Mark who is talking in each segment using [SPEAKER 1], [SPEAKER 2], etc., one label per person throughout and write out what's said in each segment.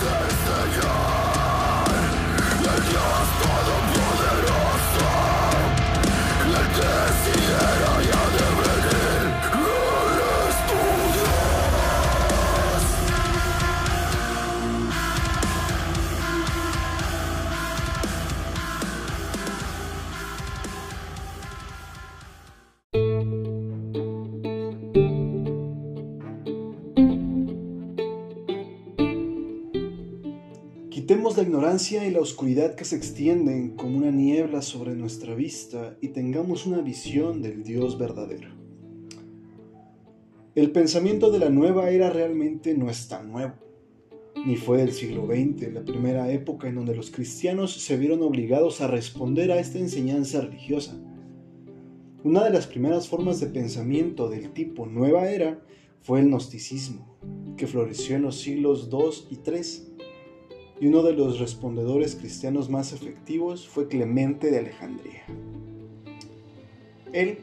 [SPEAKER 1] This is the Quitemos la ignorancia y la oscuridad que se extienden como una niebla sobre nuestra vista y tengamos una visión del Dios verdadero. El pensamiento de la nueva era realmente no es tan nuevo, ni fue del siglo XX, la primera época en donde los cristianos se vieron obligados a responder a esta enseñanza religiosa. Una de las primeras formas de pensamiento del tipo nueva era fue el gnosticismo, que floreció en los siglos II y III y uno de los respondedores cristianos más efectivos fue Clemente de Alejandría. Él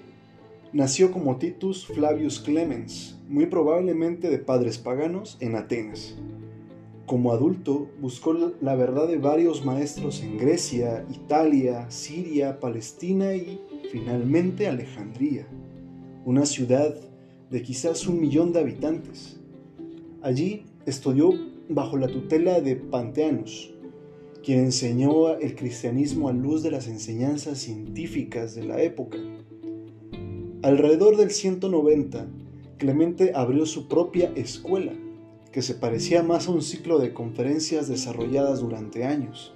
[SPEAKER 1] nació como Titus Flavius Clemens, muy probablemente de padres paganos, en Atenas. Como adulto, buscó la verdad de varios maestros en Grecia, Italia, Siria, Palestina y, finalmente, Alejandría, una ciudad de quizás un millón de habitantes. Allí estudió bajo la tutela de Panteanos, quien enseñó el cristianismo a luz de las enseñanzas científicas de la época. Alrededor del 190, Clemente abrió su propia escuela, que se parecía más a un ciclo de conferencias desarrolladas durante años.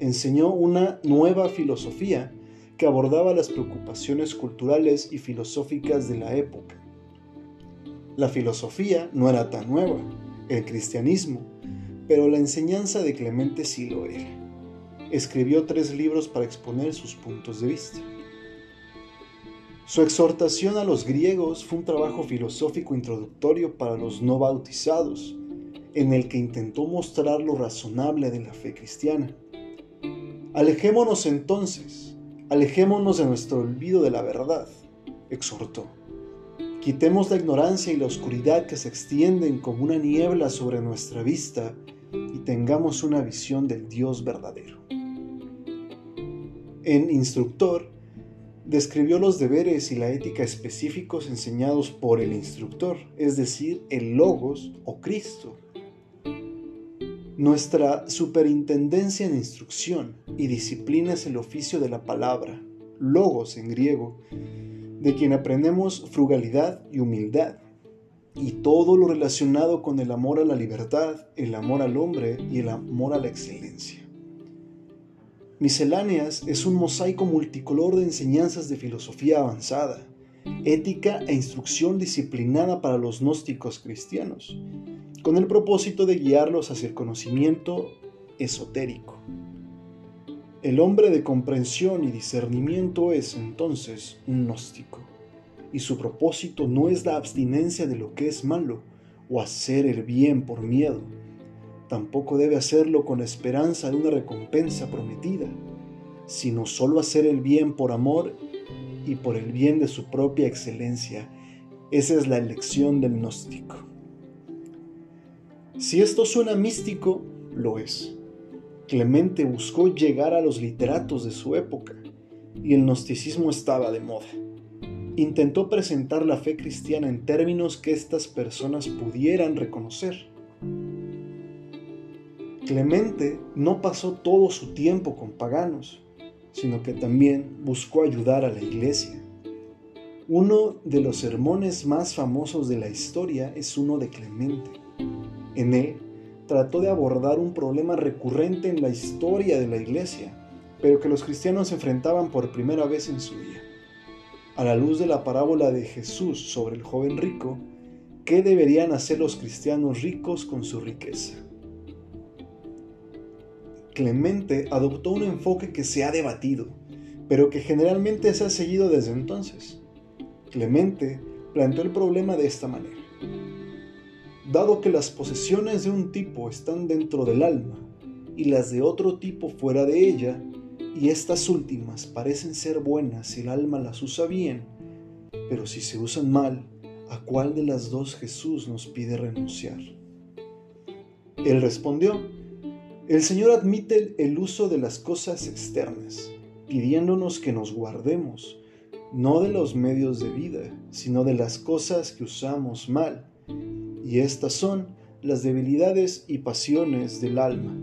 [SPEAKER 1] Enseñó una nueva filosofía que abordaba las preocupaciones culturales y filosóficas de la época. La filosofía no era tan nueva, el cristianismo, pero la enseñanza de Clemente sí lo era. Escribió tres libros para exponer sus puntos de vista. Su exhortación a los griegos fue un trabajo filosófico introductorio para los no bautizados, en el que intentó mostrar lo razonable de la fe cristiana. Alejémonos entonces, alejémonos de nuestro olvido de la verdad, exhortó. Quitemos la ignorancia y la oscuridad que se extienden como una niebla sobre nuestra vista y tengamos una visión del Dios verdadero. En Instructor, describió los deberes y la ética específicos enseñados por el instructor, es decir, el Logos o Cristo. Nuestra superintendencia en instrucción y disciplina es el oficio de la palabra, Logos en griego, de quien aprendemos frugalidad y humildad, y todo lo relacionado con el amor a la libertad, el amor al hombre y el amor a la excelencia. Misceláneas es un mosaico multicolor de enseñanzas de filosofía avanzada, ética e instrucción disciplinada para los gnósticos cristianos, con el propósito de guiarlos hacia el conocimiento esotérico. El hombre de comprensión y discernimiento es entonces un gnóstico, y su propósito no es la abstinencia de lo que es malo o hacer el bien por miedo. Tampoco debe hacerlo con esperanza de una recompensa prometida, sino solo hacer el bien por amor y por el bien de su propia excelencia. Esa es la elección del gnóstico. Si esto suena místico, lo es. Clemente buscó llegar a los literatos de su época y el gnosticismo estaba de moda. Intentó presentar la fe cristiana en términos que estas personas pudieran reconocer. Clemente no pasó todo su tiempo con paganos, sino que también buscó ayudar a la iglesia. Uno de los sermones más famosos de la historia es uno de Clemente. En él trató de abordar un problema recurrente en la historia de la iglesia, pero que los cristianos enfrentaban por primera vez en su día. A la luz de la parábola de Jesús sobre el joven rico, ¿qué deberían hacer los cristianos ricos con su riqueza? Clemente adoptó un enfoque que se ha debatido, pero que generalmente se ha seguido desde entonces. Clemente planteó el problema de esta manera. Dado que las posesiones de un tipo están dentro del alma y las de otro tipo fuera de ella, y estas últimas parecen ser buenas si el alma las usa bien, pero si se usan mal, ¿a cuál de las dos Jesús nos pide renunciar? Él respondió, el Señor admite el uso de las cosas externas, pidiéndonos que nos guardemos, no de los medios de vida, sino de las cosas que usamos mal, y estas son las debilidades y pasiones del alma.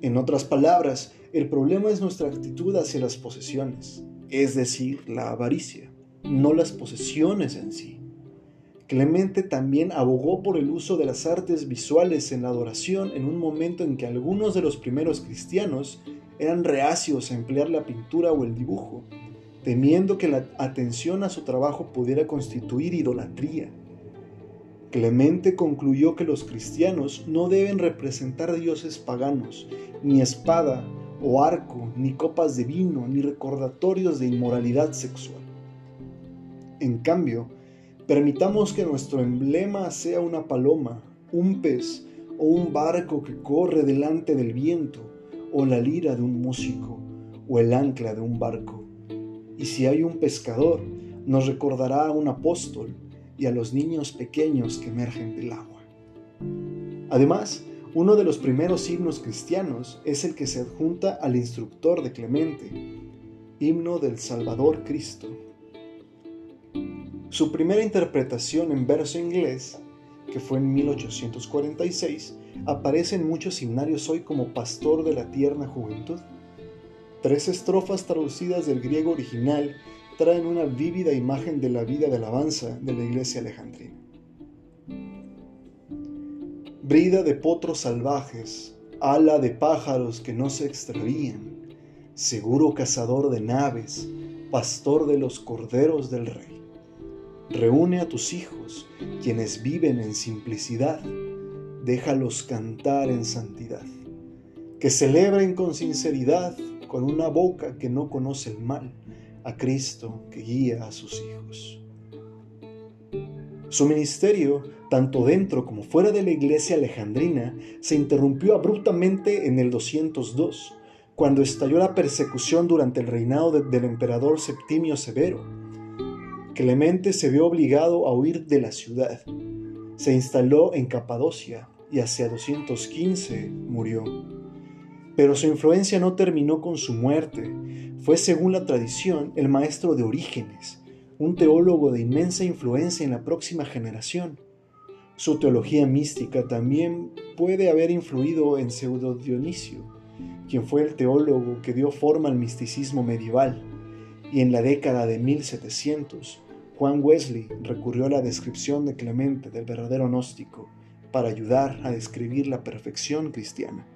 [SPEAKER 1] En otras palabras, el problema es nuestra actitud hacia las posesiones, es decir, la avaricia, no las posesiones en sí. Clemente también abogó por el uso de las artes visuales en la adoración en un momento en que algunos de los primeros cristianos eran reacios a emplear la pintura o el dibujo, temiendo que la atención a su trabajo pudiera constituir idolatría. Clemente concluyó que los cristianos no deben representar dioses paganos, ni espada o arco, ni copas de vino, ni recordatorios de inmoralidad sexual. En cambio, Permitamos que nuestro emblema sea una paloma, un pez o un barco que corre delante del viento, o la lira de un músico, o el ancla de un barco. Y si hay un pescador, nos recordará a un apóstol y a los niños pequeños que emergen del agua. Además, uno de los primeros himnos cristianos es el que se adjunta al instructor de Clemente, himno del Salvador Cristo. Su primera interpretación en verso inglés, que fue en 1846, aparece en muchos himnarios hoy como Pastor de la Tierna Juventud. Tres estrofas traducidas del griego original traen una vívida imagen de la vida de alabanza de la iglesia alejandrina. Brida de potros salvajes, ala de pájaros que no se extravían, seguro cazador de naves, pastor de los corderos del rey. Reúne a tus hijos, quienes viven en simplicidad, déjalos cantar en santidad, que celebren con sinceridad, con una boca que no conoce el mal, a Cristo que guía a sus hijos. Su ministerio, tanto dentro como fuera de la iglesia alejandrina, se interrumpió abruptamente en el 202, cuando estalló la persecución durante el reinado del emperador Septimio Severo Clemente se vio obligado a huir de la ciudad. Se instaló en Capadocia y hacia 215 murió. Pero su influencia no terminó con su muerte. Fue, según la tradición, el maestro de Orígenes, un teólogo de inmensa influencia en la próxima generación. Su teología mística también puede haber influido en Pseudo Dionisio, quien fue el teólogo que dio forma al misticismo medieval, y en la década de 1700 Juan Wesley recurrió a la descripción de Clemente del verdadero gnóstico para ayudar a describir la perfección cristiana.